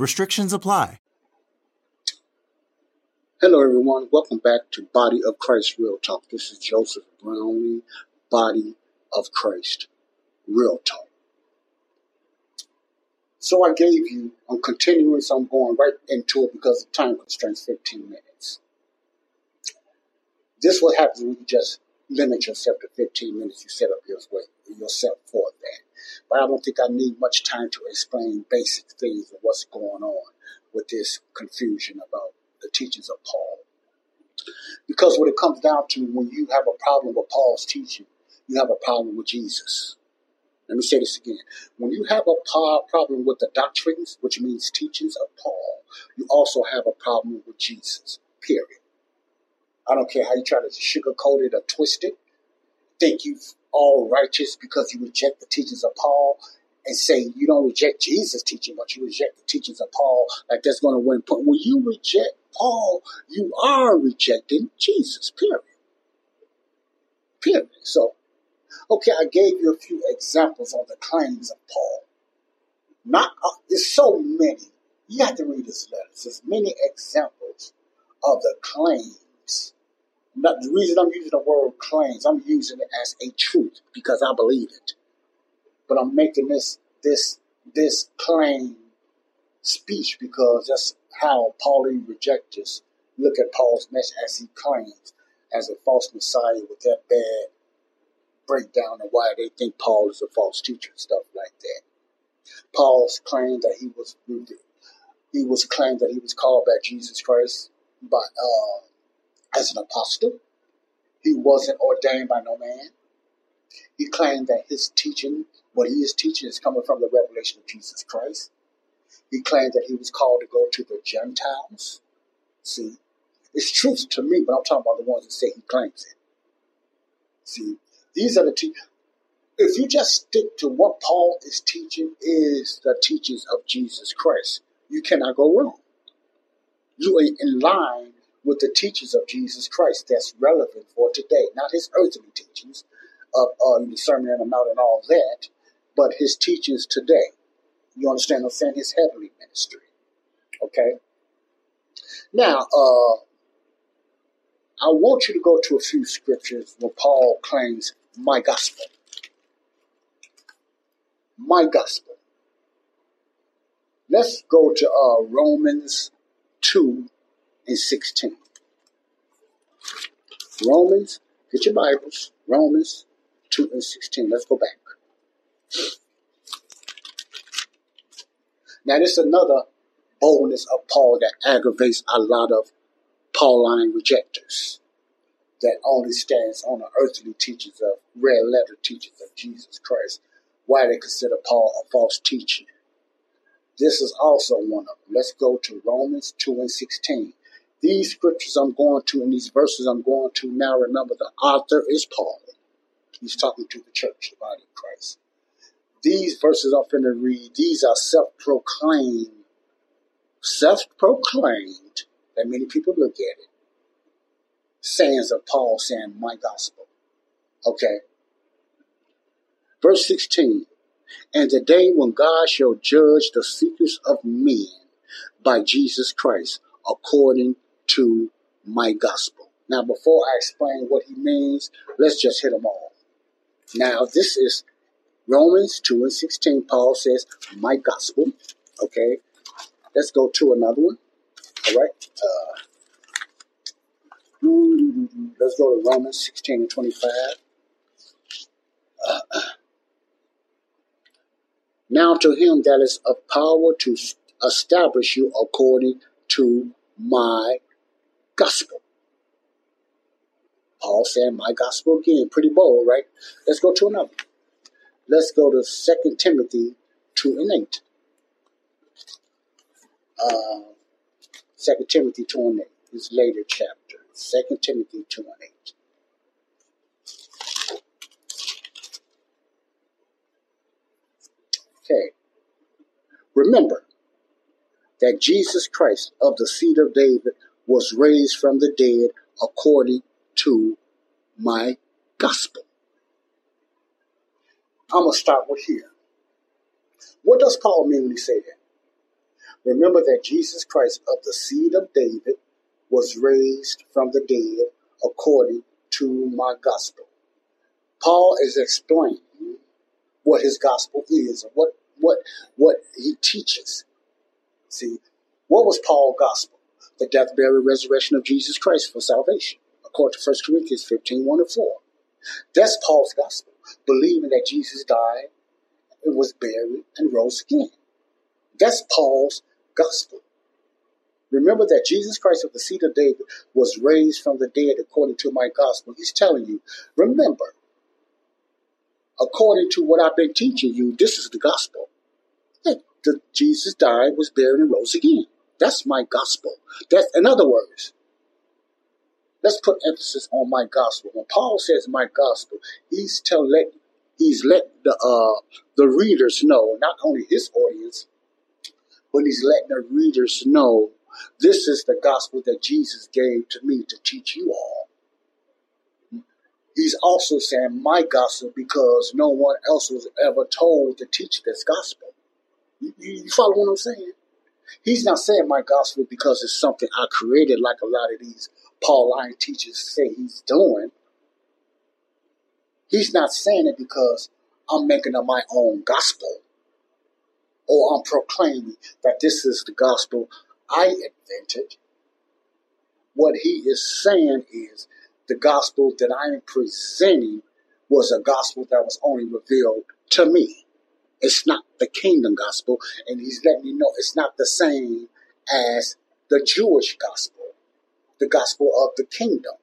Restrictions apply. Hello, everyone. Welcome back to Body of Christ Real Talk. This is Joseph Brownlee, Body of Christ Real Talk. So I gave you, I'm continuing, so I'm going right into it because of time constraints, 15 minutes. This what happens when you just limit yourself to 15 minutes. You set up yourself for that. But I don't think I need much time to explain basic things of what's going on with this confusion about the teachings of Paul. Because what it comes down to when you have a problem with Paul's teaching, you have a problem with Jesus. Let me say this again. When you have a problem with the doctrines, which means teachings of Paul, you also have a problem with Jesus. Period. I don't care how you try to sugarcoat it or twist it. Think you all righteous because you reject the teachings of Paul and say you don't reject Jesus' teaching, but you reject the teachings of Paul, like that's going to win. But when you reject Paul, you are rejecting Jesus. Period. Period. So, okay, I gave you a few examples of the claims of Paul. Not uh, there's so many. You have to read his letters. There's many examples of the claims. Not, the reason I'm using the word claims, I'm using it as a truth because I believe it. But I'm making this this this claim speech because that's how Pauline rejectors look at Paul's message as he claims as a false messiah with that bad breakdown of why they think Paul is a false teacher and stuff like that. Paul's claimed that he was he was claimed that he was called by Jesus Christ by uh, as an apostle. He wasn't ordained by no man. He claimed that his teaching, what he is teaching, is coming from the revelation of Jesus Christ. He claimed that he was called to go to the Gentiles. See, it's truth to me, but I'm talking about the ones that say he claims it. See, these are the te- if you just stick to what Paul is teaching is the teachings of Jesus Christ, you cannot go wrong. You are in line with the teachings of Jesus Christ that's relevant for today, not his earthly teachings of uh, the Sermon on the Mount and all that, but his teachings today. You understand I'm saying? His heavenly ministry. Okay? Now, uh, I want you to go to a few scriptures where Paul claims my gospel. My gospel. Let's go to uh, Romans 2 and 16. Romans, get your Bibles. Romans 2 and 16. Let's go back. Now, this is another boldness of Paul that aggravates a lot of Pauline rejectors that only stands on the earthly teachings of red letter teachings of Jesus Christ. Why they consider Paul a false teacher. This is also one of them. Let's go to Romans 2 and 16. These scriptures I'm going to and these verses I'm going to now, remember the author is Paul. He's talking to the church, the body of Christ. These verses I'm going to read, these are self-proclaimed, self-proclaimed, that many people look at it, sayings of Paul saying, my gospel. Okay. Verse 16. And the day when God shall judge the secrets of men by Jesus Christ according to my gospel. Now, before I explain what he means, let's just hit them all. Now, this is Romans 2 and 16. Paul says, my gospel. Okay. Let's go to another one. All right. Uh, let's go to Romans 16 and 25. Now to him that is of power to establish you according to my gospel. Paul said my gospel again, pretty bold, right? Let's go to another. Let's go to 2 Timothy 2 and 8. Uh, Second Timothy 2 and 8, his later chapter. Second Timothy 2 and 8. Okay. Remember that Jesus Christ of the seed of David was raised from the dead according to my gospel. I'm going to start with here. What does Paul mean when he say that? Remember that Jesus Christ of the seed of David was raised from the dead according to my gospel. Paul is explaining what his gospel is and what what what he teaches. See, what was Paul's gospel? The death, burial, resurrection of Jesus Christ for salvation, according to 1 Corinthians 15, 1 and 4. That's Paul's gospel, believing that Jesus died, and was buried, and rose again. That's Paul's gospel. Remember that Jesus Christ of the seed of David was raised from the dead according to my gospel. He's telling you, remember, according to what I've been teaching you, this is the gospel. That Jesus died, was buried, and rose again. That's my gospel. That's, in other words, let's put emphasis on my gospel. When Paul says my gospel, he's telling, let, he's let the uh, the readers know, not only his audience, but he's letting the readers know this is the gospel that Jesus gave to me to teach you all. He's also saying my gospel because no one else was ever told to teach this gospel. You, you follow what I'm saying? He's not saying my gospel because it's something I created like a lot of these Pauline teachers say he's doing. He's not saying it because I'm making up my own gospel or I'm proclaiming that this is the gospel I invented. What he is saying is the gospel that I am presenting was a gospel that was only revealed to me. It's not the kingdom gospel, and he's letting me know it's not the same as the Jewish gospel, the gospel of the kingdom.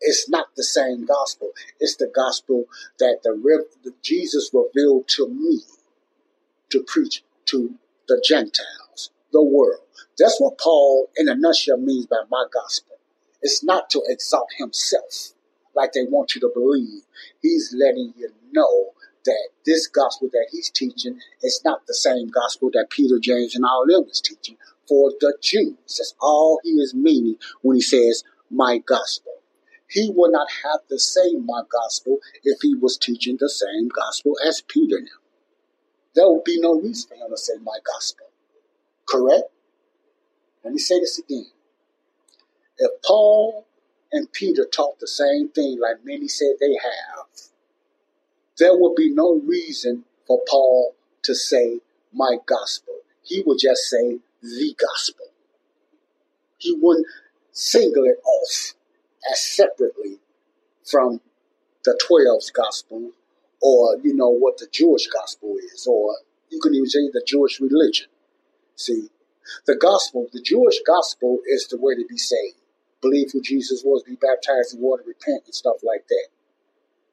It's not the same gospel. It's the gospel that the, the Jesus revealed to me to preach to the Gentiles, the world. That's what Paul, in a nutshell, means by my gospel. It's not to exalt himself like they want you to believe. He's letting you know that this gospel that he's teaching is not the same gospel that Peter, James, and all them was teaching for the Jews. That's all he is meaning when he says my gospel. He would not have to say my gospel if he was teaching the same gospel as Peter now. There would be no reason for him to say my gospel. Correct? Let me say this again. If Paul and Peter taught the same thing like many said they have, there would be no reason for Paul to say my gospel. He would just say the gospel. He wouldn't single it off as separately from the 12's gospel or, you know, what the Jewish gospel is, or you can even say the Jewish religion. See, the gospel, the Jewish gospel is the way to be saved. Believe who Jesus was, be baptized in water, repent, and stuff like that.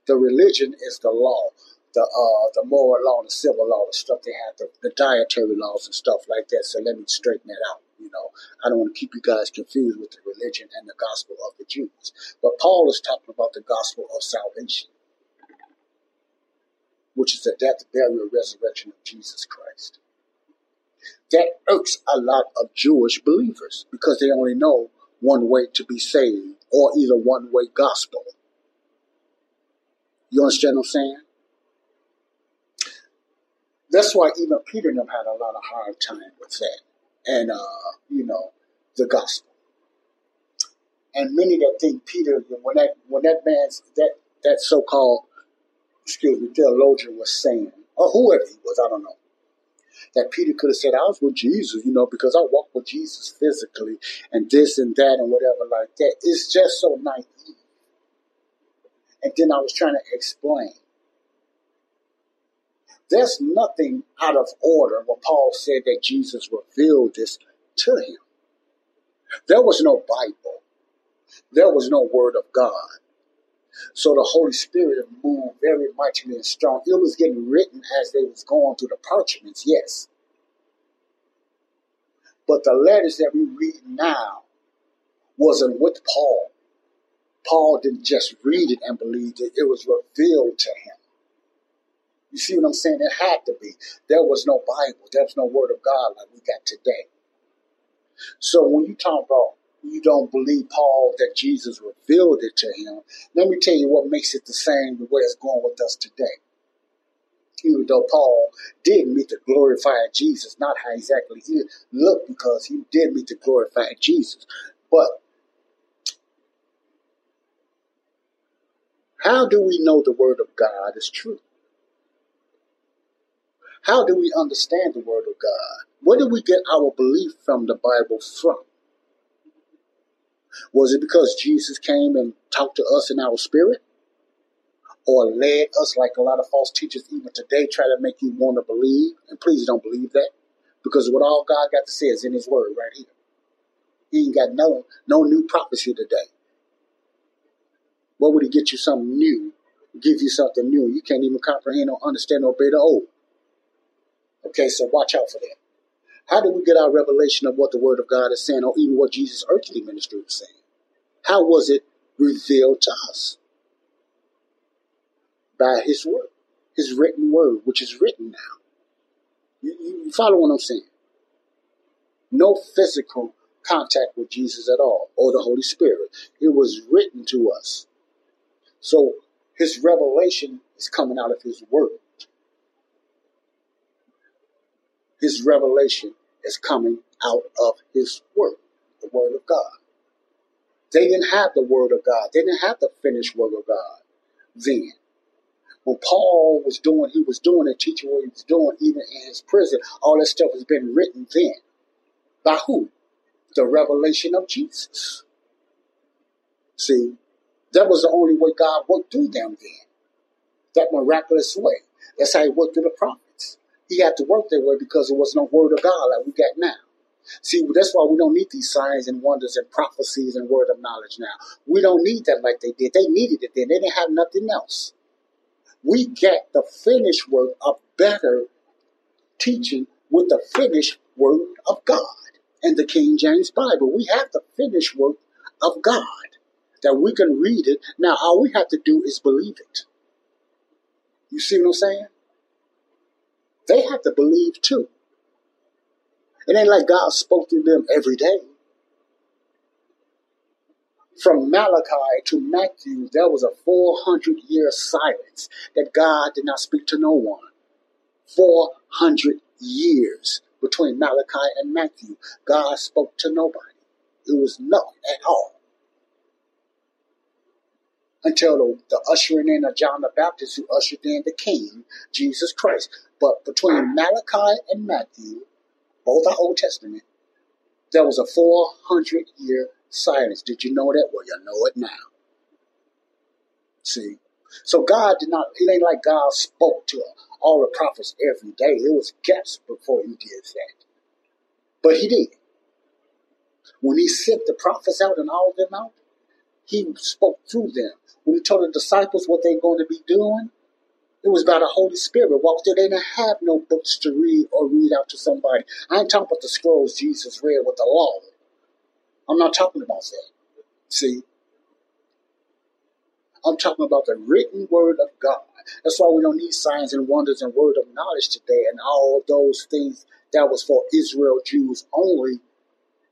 The religion is the law, the uh, the moral law, the civil law, the stuff they have, the, the dietary laws and stuff like that. So let me straighten that out. You know, I don't want to keep you guys confused with the religion and the gospel of the Jews. But Paul is talking about the gospel of salvation, which is the death, burial, resurrection of Jesus Christ. That irks a lot of Jewish believers because they only know one way to be saved or either one way gospel. You understand what I'm saying? That's why even Peter and them had a lot of hard time with that. And, uh, you know, the gospel. And many that think Peter, when that, when that man's, that, that so-called, excuse me, theologian was saying, or whoever he was, I don't know, that Peter could have said, I was with Jesus, you know, because I walked with Jesus physically and this and that and whatever like that. It's just so naive. And then I was trying to explain. There's nothing out of order when Paul said that Jesus revealed this to him. There was no Bible. There was no Word of God. So the Holy Spirit moved very mightily and strong. It was getting written as they was going through the parchments, yes. But the letters that we read now wasn't with Paul. Paul didn't just read it and believe it, it was revealed to him. You see what I'm saying? It had to be. There was no Bible, there was no Word of God like we got today. So when you talk about you don't believe Paul that Jesus revealed it to him, let me tell you what makes it the same the way it's going with us today. Even though Paul did meet the glorified Jesus, not how exactly he looked, because he did meet the glorified Jesus. But how do we know the Word of God is true? How do we understand the Word of God? Where do we get our belief from the Bible from? Was it because Jesus came and talked to us in our spirit? Or led us like a lot of false teachers even today try to make you want to believe? And please don't believe that. Because what all God got to say is in his word right here. He ain't got no no new prophecy today. What would he get you something new? Give you something new. You can't even comprehend or understand or obey the old. Okay, so watch out for that. How do we get our revelation of what the Word of God is saying, or even what Jesus' earthly ministry was saying? How was it revealed to us? By His Word, His written Word, which is written now. You, you follow what I'm saying? No physical contact with Jesus at all, or the Holy Spirit. It was written to us. So His revelation is coming out of His Word. His revelation is coming out of His Word, the Word of God. They didn't have the Word of God. They didn't have the finished Word of God then. When Paul was doing, he was doing and teaching what he was doing, even in his prison. All that stuff has been written then. By who? The revelation of Jesus. See, that was the only way God worked through them then. That miraculous way. That's how he worked through the prophets. He had to work that way because there was no word of God like we got now. See, that's why we don't need these signs and wonders and prophecies and word of knowledge now. We don't need that like they did. They needed it then. They didn't have nothing else. We get the finished work of better teaching with the finished word of God in the King James Bible. We have the finished work of God that we can read it. Now, all we have to do is believe it. You see what I'm saying? They have to believe too. It ain't like God spoke to them every day. From Malachi to Matthew, there was a 400 year silence that God did not speak to no one. 400 years between Malachi and Matthew. God spoke to nobody. It was nothing at all. Until the, the ushering in of John the Baptist, who ushered in the King, Jesus Christ. But between Malachi and Matthew, both are Old Testament, there was a 400 year silence. Did you know that? Well, you know it now. See? So God did not, it ain't like God spoke to all the prophets every day. It was gaps before he did that. But he did. When he sent the prophets out and all of them out, he spoke through them. When he told the disciples what they're going to be doing, it was by the Holy Spirit. Walked there, they didn't have no books to read or read out to somebody. I ain't talking about the scrolls Jesus read with the law. I'm not talking about that. See? I'm talking about the written word of God. That's why we don't need signs and wonders and word of knowledge today and all those things that was for Israel Jews only.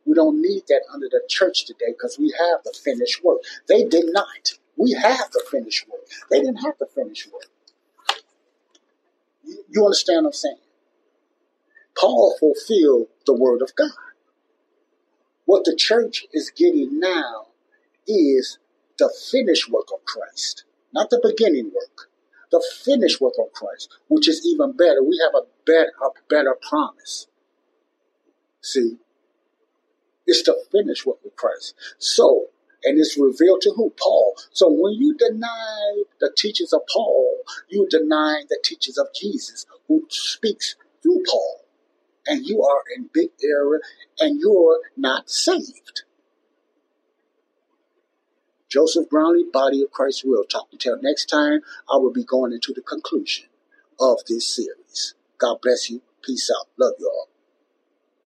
We don't need that under the church today because we have the finished work. They did not. We have the finished work. They didn't have the finished work. You, understand what I'm saying? Paul fulfilled the word of God. What the church is getting now is the finished work of Christ, not the beginning work. The finished work of Christ, which is even better. We have a better, a better promise. See, it's to finish work of Christ. So, and it's revealed to who? Paul. So when you deny the teachings of Paul, you deny the teachings of Jesus, who speaks through Paul. And you are in big error and you're not saved. Joseph Brownlee, Body of Christ Real Talk. Until next time, I will be going into the conclusion of this series. God bless you. Peace out. Love you all.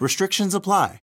Restrictions apply.